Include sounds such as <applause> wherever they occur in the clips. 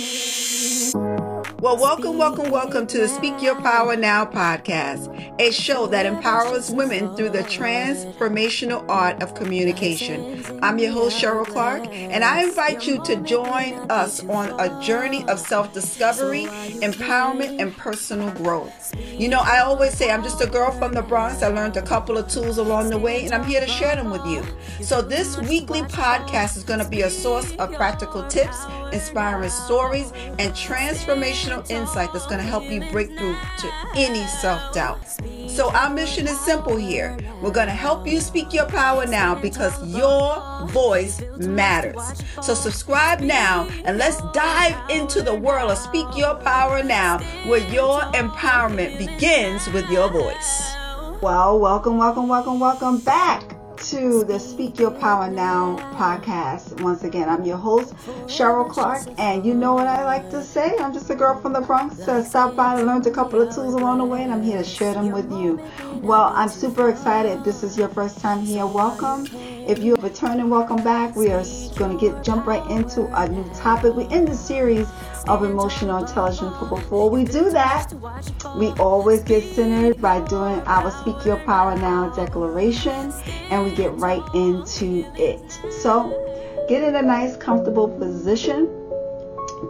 Thank <laughs> you. Well, welcome, welcome, welcome to the Speak Your Power Now podcast, a show that empowers women through the transformational art of communication. I'm your host, Cheryl Clark, and I invite you to join us on a journey of self discovery, empowerment, and personal growth. You know, I always say I'm just a girl from the Bronx. I learned a couple of tools along the way, and I'm here to share them with you. So, this weekly podcast is going to be a source of practical tips, inspiring stories, and insight that's going to help you break through to any self doubt. So, our mission is simple here. We're going to help you speak your power now because your voice matters. So, subscribe now and let's dive into the world of Speak Your Power Now, where your empowerment begins with your voice. Well, welcome, welcome, welcome, welcome back to the Speak Your Power Now podcast. Once again, I'm your host, Cheryl Clark, and you know what I like to say? I'm just a girl from the Bronx that stopped by and learned a couple of tools along the way, and I'm here to share them with you. Well, I'm super excited. If this is your first time here, welcome. If you're returning, welcome back. We are going to get jump right into a new topic. We end the series of emotional intelligence. But before we do that, we always get centered by doing our Speak Your Power Now declaration, and we get right into it. So, get in a nice, comfortable position.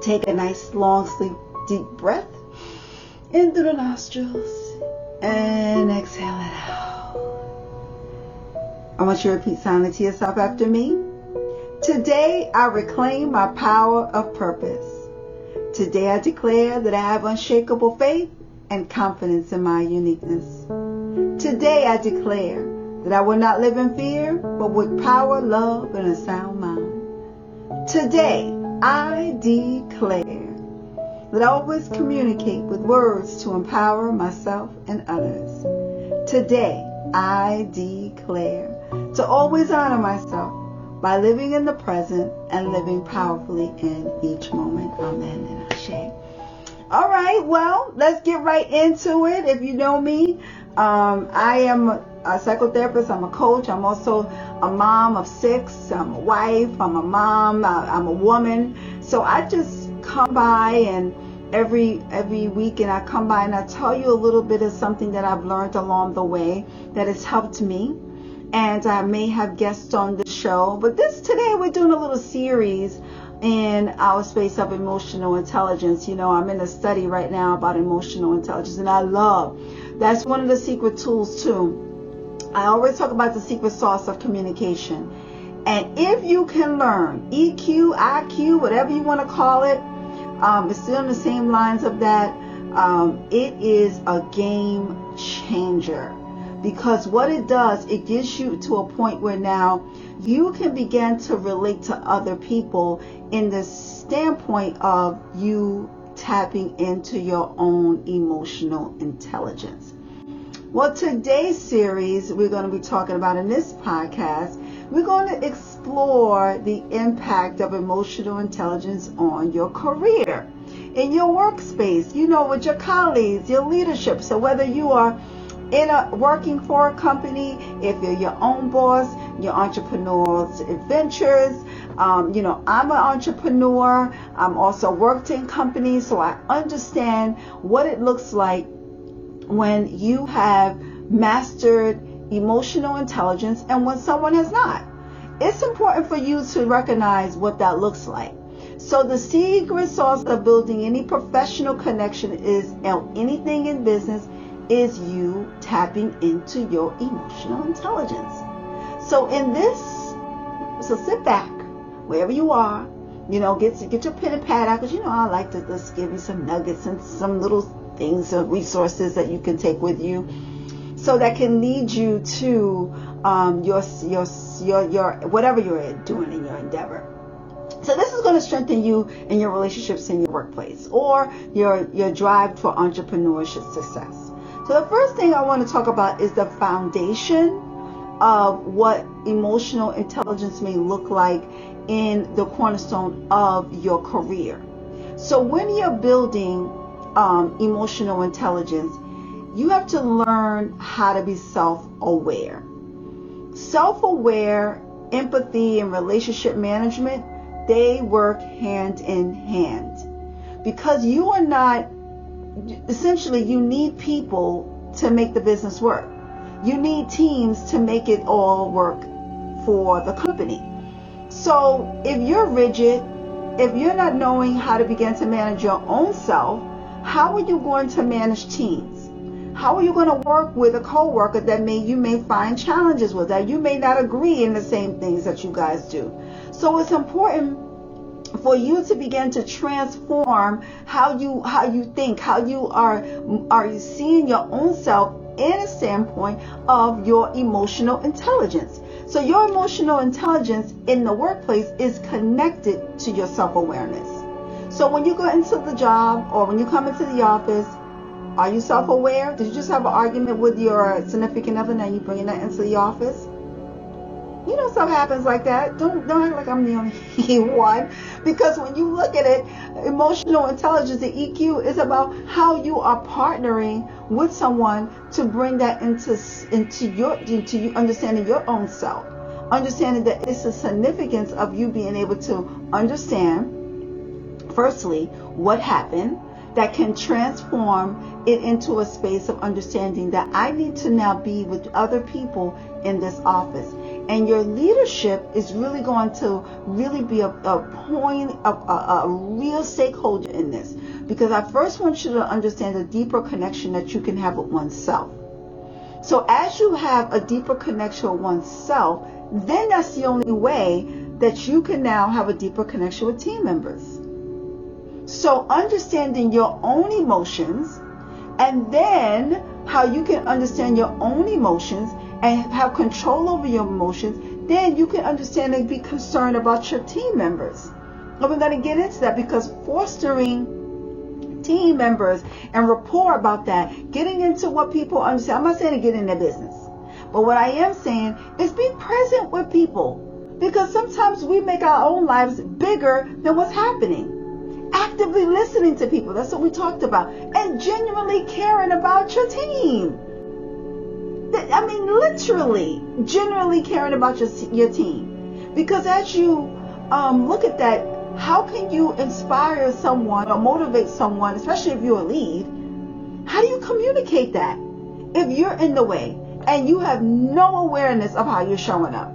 Take a nice, long, sleep, deep breath in through the nostrils and exhale it out. I want you to repeat silently to yourself after me. Today I reclaim my power of purpose. Today I declare that I have unshakable faith and confidence in my uniqueness. Today I declare that I will not live in fear, but with power, love, and a sound mind. Today I declare that I always communicate with words to empower myself and others. Today I declare to always honor myself by living in the present and living powerfully in each moment. Amen Ashe. All right, well, let's get right into it. If you know me, um, I am a psychotherapist. I'm a coach. I'm also a mom of six. I'm a wife. I'm a mom. I'm a woman. So I just come by and every every week and I come by and I tell you a little bit of something that I've learned along the way that has helped me and I may have guests on the show. But this today we're doing a little series in our space of emotional intelligence. You know, I'm in a study right now about emotional intelligence, and I love that's one of the secret tools too. I always talk about the secret sauce of communication. And if you can learn EQ, IQ, whatever you want to call it, um, it's still in the same lines of that. Um, it is a game changer because what it does, it gets you to a point where now you can begin to relate to other people in the standpoint of you tapping into your own emotional intelligence. Well, today's series we're going to be talking about in this podcast, we're going to explore the impact of emotional intelligence on your career, in your workspace, you know, with your colleagues, your leadership. So whether you are in a working for a company, if you're your own boss, your entrepreneur's adventures. Um, you know, I'm an entrepreneur. I'm also worked in companies, so I understand what it looks like when you have mastered emotional intelligence and when someone has not. It's important for you to recognize what that looks like. So the secret sauce of building any professional connection is anything in business is you tapping into your emotional intelligence. So in this, so sit back wherever you are, you know, get get your pen and pad out because you know I like to just give you some nuggets and some little things and resources that you can take with you, so that can lead you to um, your your your your whatever you're doing in your endeavor. So this is going to strengthen you in your relationships in your workplace or your your drive for entrepreneurship success. So the first thing I want to talk about is the foundation of what emotional intelligence may look like in the cornerstone of your career. So when you're building um, emotional intelligence, you have to learn how to be self-aware. Self-aware, empathy, and relationship management, they work hand in hand. because you are not essentially you need people to make the business work. You need teams to make it all work for the company. So if you're rigid, if you're not knowing how to begin to manage your own self, how are you going to manage teams? How are you going to work with a coworker that may you may find challenges with that you may not agree in the same things that you guys do? So it's important for you to begin to transform how you how you think, how you are are you seeing your own self in a standpoint of your emotional intelligence. So your emotional intelligence in the workplace is connected to your self-awareness. So when you go into the job or when you come into the office, are you self-aware? Did you just have an argument with your significant other and you bringing that into the office? You know, stuff happens like that. Don't don't act like I'm the only <laughs> one. Because when you look at it, emotional intelligence, the EQ, is about how you are partnering with someone to bring that into into your into you understanding your own self, understanding that it's the significance of you being able to understand, firstly, what happened that can transform it into a space of understanding that I need to now be with other people in this office. And your leadership is really going to really be a, a point, a, a, a real stakeholder in this. Because I first want you to understand the deeper connection that you can have with oneself. So as you have a deeper connection with oneself, then that's the only way that you can now have a deeper connection with team members. So understanding your own emotions and then how you can understand your own emotions and have control over your emotions, then you can understand and be concerned about your team members. And we're going to get into that because fostering team members and rapport about that, getting into what people understand. I'm not saying to get in their business, but what I am saying is be present with people because sometimes we make our own lives bigger than what's happening. Actively listening to people, that's what we talked about, and genuinely caring about your team. I mean, literally, genuinely caring about your, your team. Because as you um, look at that, how can you inspire someone or motivate someone, especially if you're a lead? How do you communicate that? If you're in the way and you have no awareness of how you're showing up,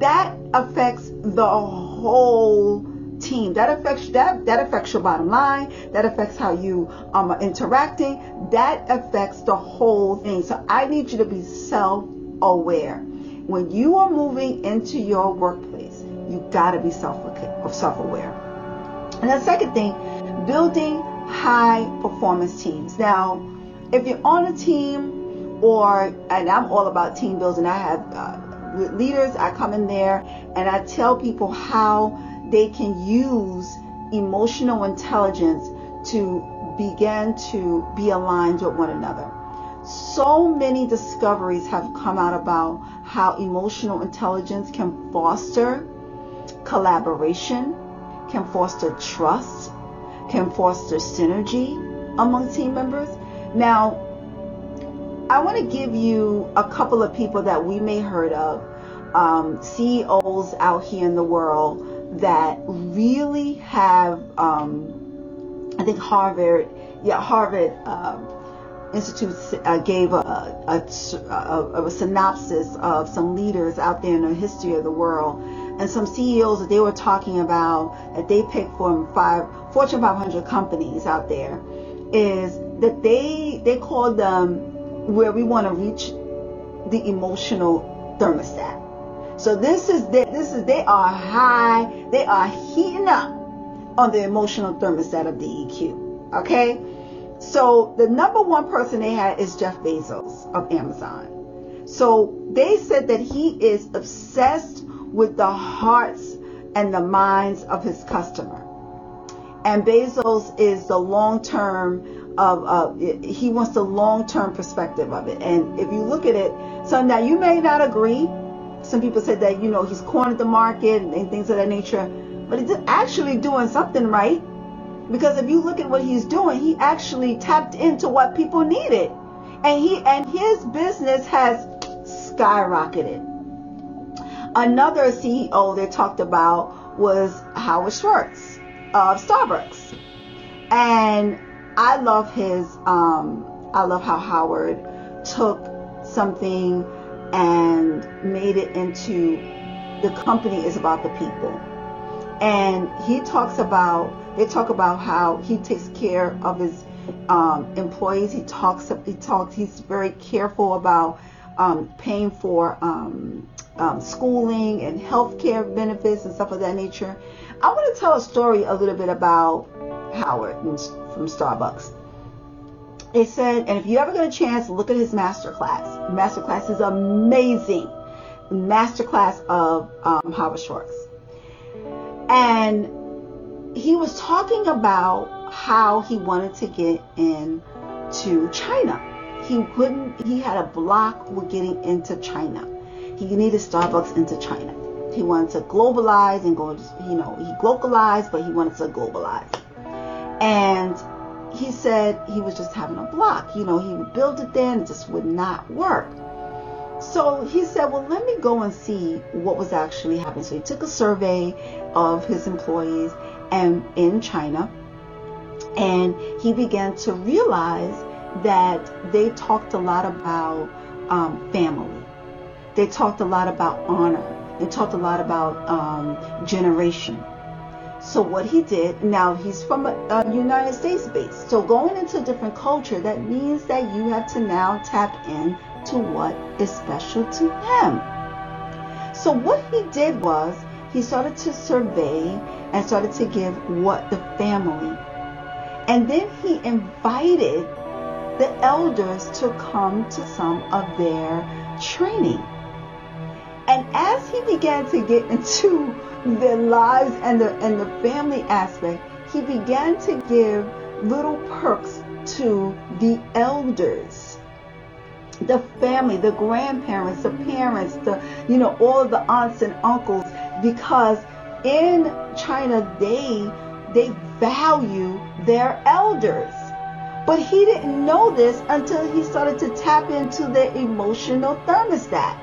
that affects the whole team. That affects that that affects your bottom line. That affects how you um, are interacting. That affects the whole thing. So I need you to be self-aware. When you are moving into your workplace, you got to be self self-aware. And the second thing, building high performance teams. Now, if you're on a team, or and I'm all about team building. I have uh, leaders. I come in there and I tell people how they can use emotional intelligence to begin to be aligned with one another. So many discoveries have come out about how emotional intelligence can foster collaboration, can foster trust, can foster synergy among team members. Now, I want to give you a couple of people that we may heard of, um, CEOs out here in the world that really have, um, I think Harvard, yeah, Harvard um, Institute uh, gave a, a, a, a, synopsis of some leaders out there in the history of the world and some CEOs that they were talking about that they picked from five Fortune 500 companies out there is that they they called them where we want to reach the emotional thermostat. So this is this is they are high, they are heating up on the emotional thermostat of the EQ. Okay? So the number one person they had is Jeff Bezos of Amazon. So they said that he is obsessed with the hearts and the minds of his customer. And Bezos is the long term of uh, he wants the long term perspective of it. And if you look at it, so now you may not agree some people said that, you know, he's cornered the market and things of that nature. But he's actually doing something right. Because if you look at what he's doing, he actually tapped into what people needed. And he and his business has skyrocketed. Another CEO they talked about was Howard Schultz of Starbucks. And I love his, um, I love how Howard took something and made it into the company is about the people. And he talks about, they talk about how he takes care of his um, employees. He talks, he talks, he's very careful about um, paying for um, um, schooling and healthcare benefits and stuff of that nature. I want to tell a story a little bit about Howard from Starbucks. It said, and if you ever get a chance, look at his masterclass. Masterclass is amazing. Masterclass of um, Howard Schwartz. And he was talking about how he wanted to get into China. He couldn't, he had a block with getting into China. He needed Starbucks into China. He wanted to globalize and go, you know, he localized, but he wanted to globalize. And he said he was just having a block. You know, he would build it there and it just would not work. So he said, well, let me go and see what was actually happening. So he took a survey of his employees and in China, and he began to realize that they talked a lot about um, family. They talked a lot about honor. They talked a lot about um, generation. So what he did, now he's from a, a, United States base. So going into a different culture, that means that you have to now tap in to what is special to him. So what he did was he started to survey and started to give what the family. And then he invited the elders to come to some of their training. And as he began to get <laughs> into their lives and the and the family aspect, he began to give little perks to the elders the family, the grandparents, the parents, the you know, all of the aunts and uncles, because in China they they value their elders. But he didn't know this until he started to tap into their emotional thermostat.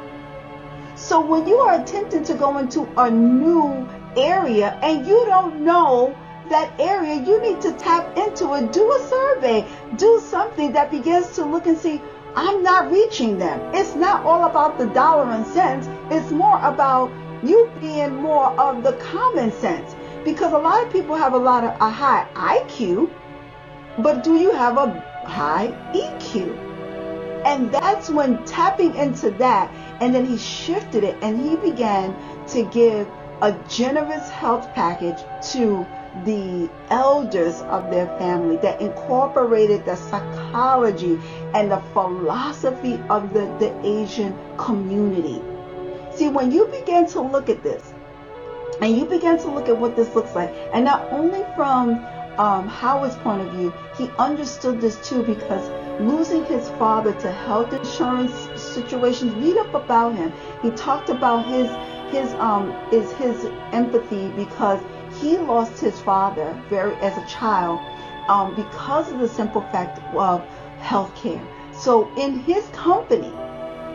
So when you are attempting to go into a new area and you don't know that area, you need to tap into it. Do a survey. Do something that begins to look and see, I'm not reaching them. It's not all about the dollar and cents. It's more about you being more of the common sense. Because a lot of people have a lot of a high IQ, but do you have a high EQ? And that's when tapping into that and then he shifted it and he began to give a generous health package to the elders of their family that incorporated the psychology and the philosophy of the, the Asian community. See, when you begin to look at this, and you begin to look at what this looks like, and not only from um, Howard's point of view, he understood this too because losing his father to health insurance situations. Read up about him. He talked about his his um is his empathy because he lost his father very as a child um, because of the simple fact of health care. So in his company,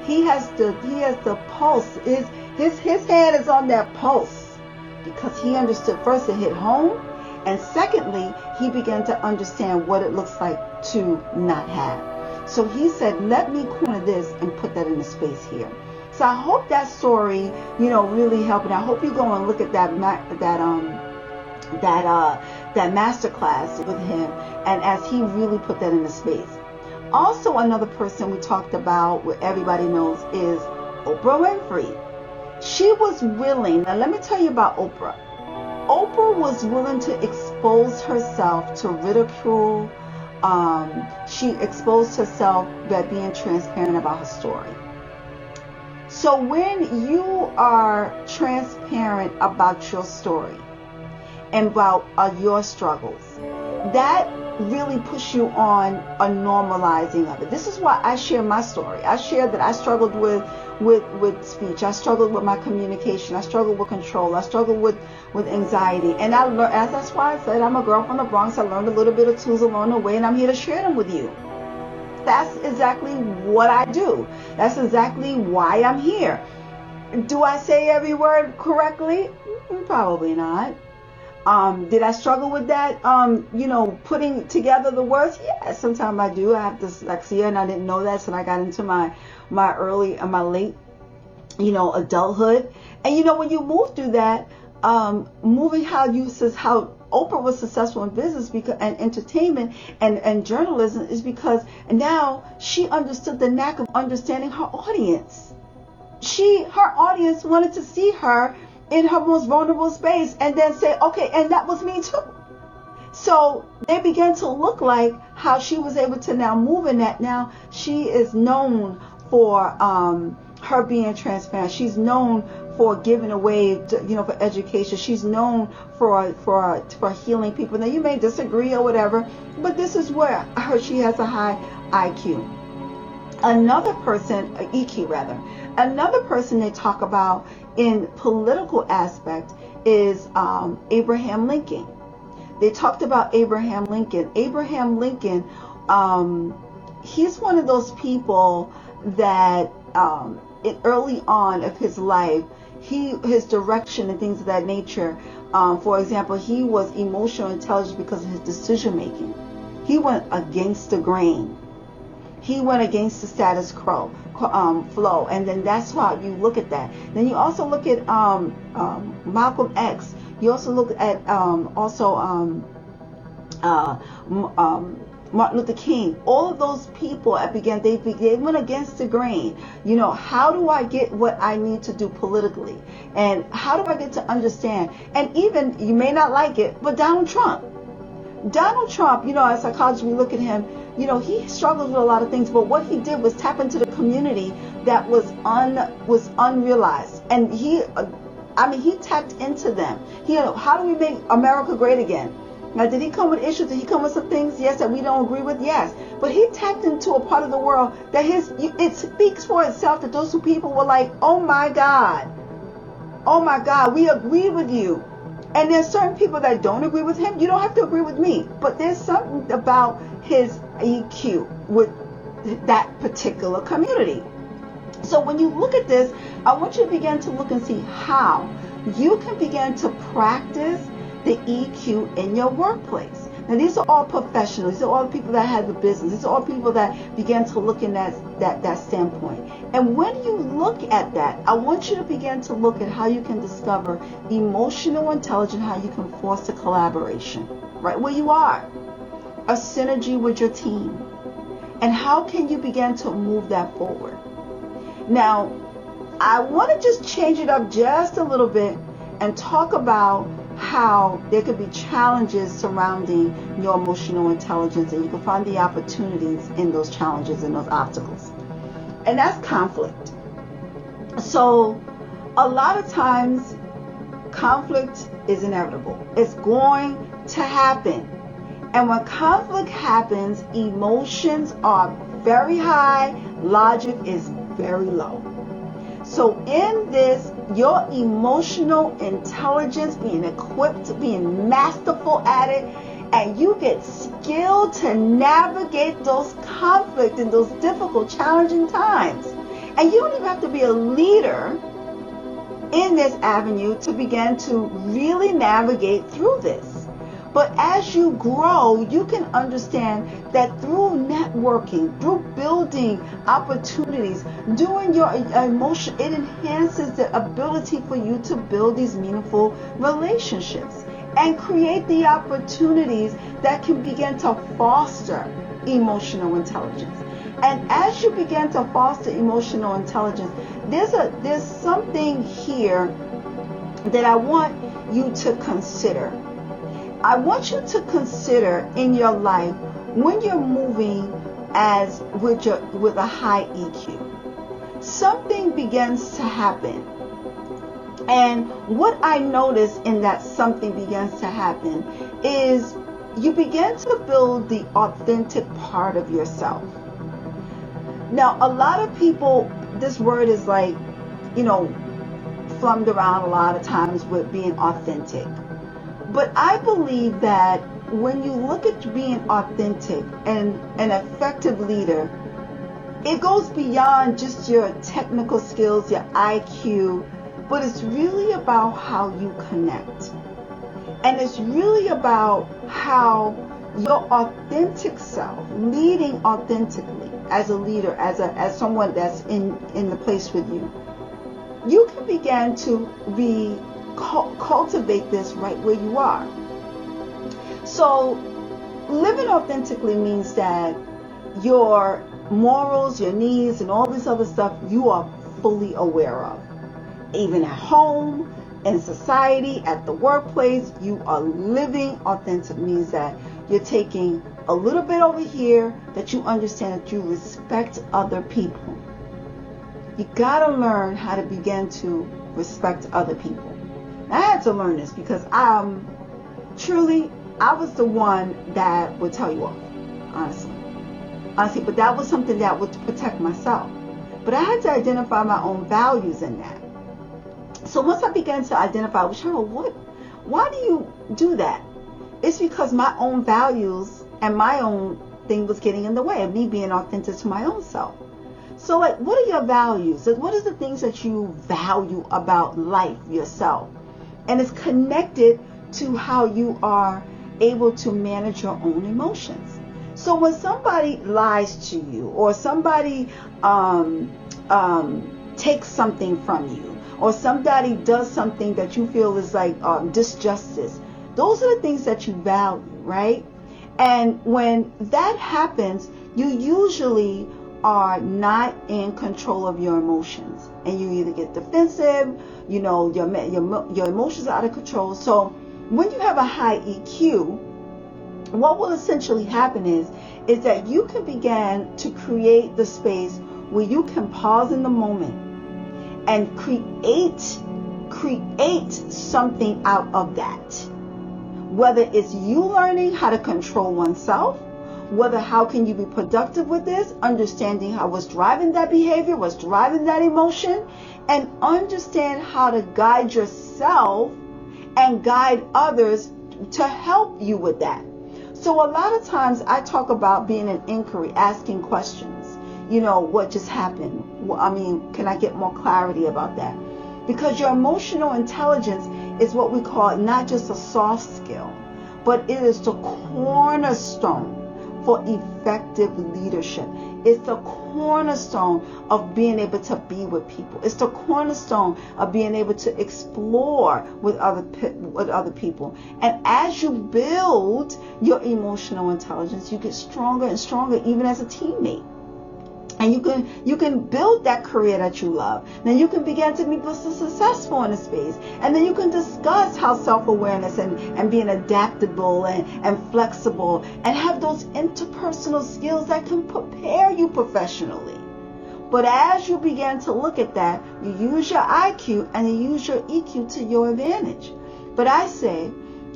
he has the he has the pulse. His his his hand is on that pulse because he understood first it hit home and secondly, he began to understand what it looks like to not have. So he said, let me corner this and put that in the space here. So I hope that story, you know, really helped. And I hope you go and look at that, that, um, that, uh, that master class with him. And as he really put that in the space. Also, another person we talked about, what everybody knows, is Oprah Winfrey. She was willing. Now, let me tell you about Oprah. Oprah was willing to expose herself to ridicule. Um, she exposed herself by being transparent about her story. So when you are transparent about your story and about uh, your struggles, that really push you on a normalizing of it. This is why I share my story. I share that I struggled with with with speech. I struggled with my communication. I struggled with control. I struggled with with anxiety. And I learned, as that's why I said I'm a girl from the Bronx. I learned a little bit of tools along the way, and I'm here to share them with you. That's exactly what I do. That's exactly why I'm here. Do I say every word correctly? Mm, probably not. Um, did I struggle with that? Um, you know, putting together the words? Yeah, sometimes I do. I have dyslexia, and I didn't know that, so I got into my my early and my late, you know, adulthood. And you know, when you move through that, um, moving how you says how Oprah was successful in business because and entertainment and, and journalism is because now she understood the knack of understanding her audience. She her audience wanted to see her in her most vulnerable space and then say, okay, and that was me too. So they began to look like how she was able to now move in that. Now she is known for um, her being transparent. She's known for giving away, you know, for education. She's known for for for healing people. Now you may disagree or whatever, but this is where her she has a high IQ. Another person, EQ rather, another person they talk about in political aspect is um, Abraham Lincoln. They talked about Abraham Lincoln. Abraham Lincoln, um, he's one of those people that um, early on of his life, he his direction and things of that nature. Um, for example, he was emotional intelligence because of his decision making. He went against the grain. He went against the status quo um, flow, and then that's how you look at that. Then you also look at um, um, Malcolm X. You also look at um, also um, uh, um, Martin Luther King, all of those people at began they they went against the grain. You know, how do I get what I need to do politically, and how do I get to understand? And even you may not like it, but Donald Trump, Donald Trump, you know, as a psychologists we look at him, you know, he struggles with a lot of things, but what he did was tap into the community that was un was unrealized, and he, uh, I mean, he tapped into them. He, how do we make America great again? Now, did he come with issues? Did he come with some things? Yes, that we don't agree with. Yes, but he tapped into a part of the world that his it speaks for itself that those two people were like, oh my God, oh my God, we agree with you. And there's certain people that don't agree with him. You don't have to agree with me, but there's something about his EQ with that particular community. So when you look at this, I want you to begin to look and see how you can begin to practice the EQ in your workplace. Now these are all professionals. These are all people that have a business. These are all people that begin to look in that, that, that standpoint. And when you look at that, I want you to begin to look at how you can discover emotional intelligence, how you can foster collaboration, right where you are, a synergy with your team. And how can you begin to move that forward? Now, I want to just change it up just a little bit and talk about how there could be challenges surrounding your emotional intelligence and you can find the opportunities in those challenges and those obstacles. And that's conflict. So a lot of times conflict is inevitable. It's going to happen. And when conflict happens, emotions are very high, logic is very low. So in this, your emotional intelligence, being equipped, being masterful at it, and you get skilled to navigate those conflict and those difficult, challenging times. And you don't even have to be a leader in this avenue to begin to really navigate through this. But as you grow, you can understand that through networking, through building opportunities, doing your emotion, it enhances the ability for you to build these meaningful relationships and create the opportunities that can begin to foster emotional intelligence. And as you begin to foster emotional intelligence, there's a there's something here that I want you to consider I want you to consider in your life when you're moving as with your with a high EQ, something begins to happen. And what I notice in that something begins to happen is you begin to build the authentic part of yourself. Now, a lot of people, this word is like, you know, flummed around a lot of times with being authentic. But I believe that when you look at being authentic and an effective leader, it goes beyond just your technical skills, your IQ, but it's really about how you connect. And it's really about how your authentic self, leading authentically as a leader, as a as someone that's in in the place with you, you can begin to be cultivate this right where you are. So, living authentically means that your morals, your needs, and all this other stuff you are fully aware of. Even at home, in society, at the workplace, you are living authentic means that you're taking a little bit over here that you understand that you respect other people. You gotta learn how to begin to respect other people. I had to learn this because I'm truly I was the one that would tell you off, honestly. Honestly, but that was something that would protect myself. But I had to identify my own values in that. So once I began to identify, well, Cheryl, what, why do you do that? It's because my own values and my own thing was getting in the way of me being authentic to my own self. So, like, what are your values? What are the things that you value about life yourself? And it's connected to how you are able to manage your own emotions. So when somebody lies to you, or somebody um, um, takes something from you, or somebody does something that you feel is like um, disjustice, those are the things that you value, right? And when that happens, you usually are not in control of your emotions, and you either get defensive, you know, your your your emotions are out of control. So when you have a high EQ, what will essentially happen is is that you can begin to create the space where you can pause in the moment and create create something out of that whether it's you learning how to control oneself whether how can you be productive with this understanding how what's driving that behavior what's driving that emotion and understand how to guide yourself and guide others to help you with that so a lot of times I talk about being an inquiry, asking questions. You know, what just happened? I mean, can I get more clarity about that? Because your emotional intelligence is what we call not just a soft skill, but it is the cornerstone for effective leadership. It's the cornerstone of being able to be with people. It's the cornerstone of being able to explore with other with other people. And as you build your emotional intelligence, you get stronger and stronger even as a teammate and you can you can build that career that you love. Then you can begin to be successful in a space, and then you can discuss how self-awareness and and being adaptable and and flexible and have those interpersonal skills that can prepare you professionally. But as you begin to look at that, you use your IQ and you use your EQ to your advantage. But I say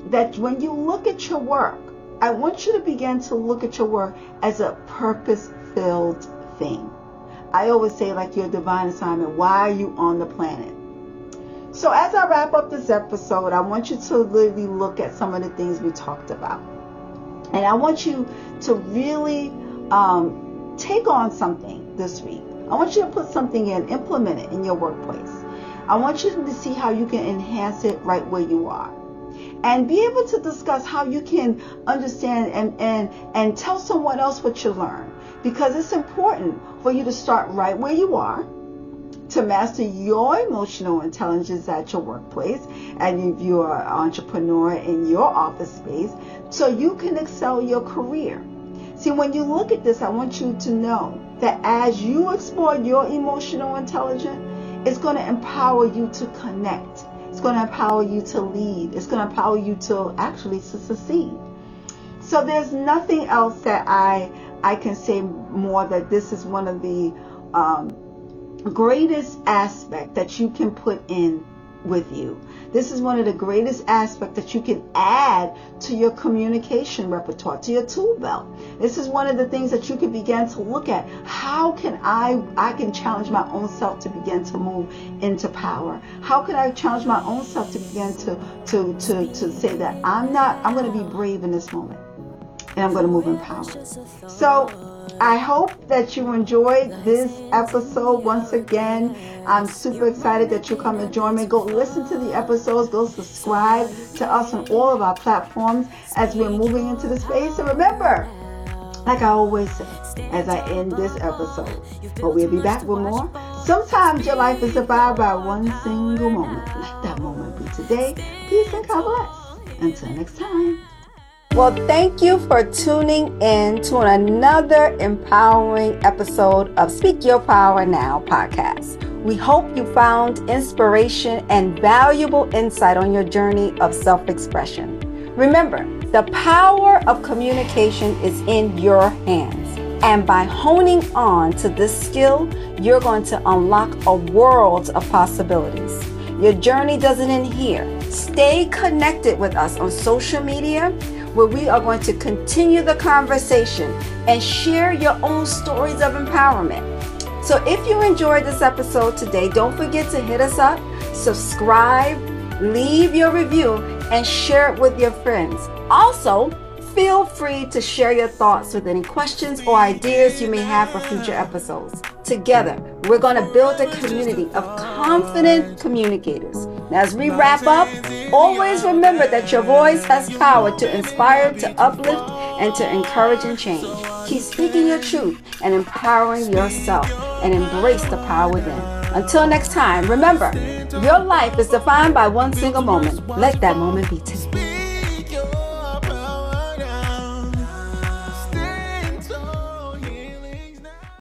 that when you look at your work, I want you to begin to look at your work as a purpose filled thing. I always say, like your divine assignment, why are you on the planet? So, as I wrap up this episode, I want you to really look at some of the things we talked about. And I want you to really um, take on something this week. I want you to put something in, implement it in your workplace. I want you to see how you can enhance it right where you are. And be able to discuss how you can understand and, and, and tell someone else what you learned because it's important for you to start right where you are to master your emotional intelligence at your workplace and if you're an entrepreneur in your office space so you can excel your career. See, when you look at this, I want you to know that as you explore your emotional intelligence, it's going to empower you to connect. It's going to empower you to lead. It's going to empower you to actually to succeed. So there's nothing else that I I can say more that this is one of the um, greatest aspect that you can put in with you. This is one of the greatest aspects that you can add to your communication repertoire, to your tool belt. This is one of the things that you can begin to look at. How can I I can challenge my own self to begin to move into power? How can I challenge my own self to begin to to to, to say that I'm not I'm going to be brave in this moment. And I'm going to move in power. So I hope that you enjoyed this episode once again. I'm super excited that you come and join me. Go listen to the episodes, go subscribe to us on all of our platforms as we're moving into the space. And remember, like I always say, as I end this episode, but we'll be back with more. Sometimes your life is survived by one single moment. Let that moment be today. Peace and God bless. Until next time. Well, thank you for tuning in to another empowering episode of Speak Your Power Now podcast. We hope you found inspiration and valuable insight on your journey of self expression. Remember, the power of communication is in your hands. And by honing on to this skill, you're going to unlock a world of possibilities. Your journey doesn't end here. Stay connected with us on social media where we are going to continue the conversation and share your own stories of empowerment. So if you enjoyed this episode today, don't forget to hit us up, subscribe, leave your review, and share it with your friends. Also, feel free to share your thoughts with any questions or ideas you may have for future episodes. Together, we're going to build a community of confident communicators. As we wrap up, always remember that your voice has power to inspire, to uplift, and to encourage and change. Keep speaking your truth and empowering yourself and embrace the power within. Until next time, remember, your life is defined by one single moment. Let that moment be today.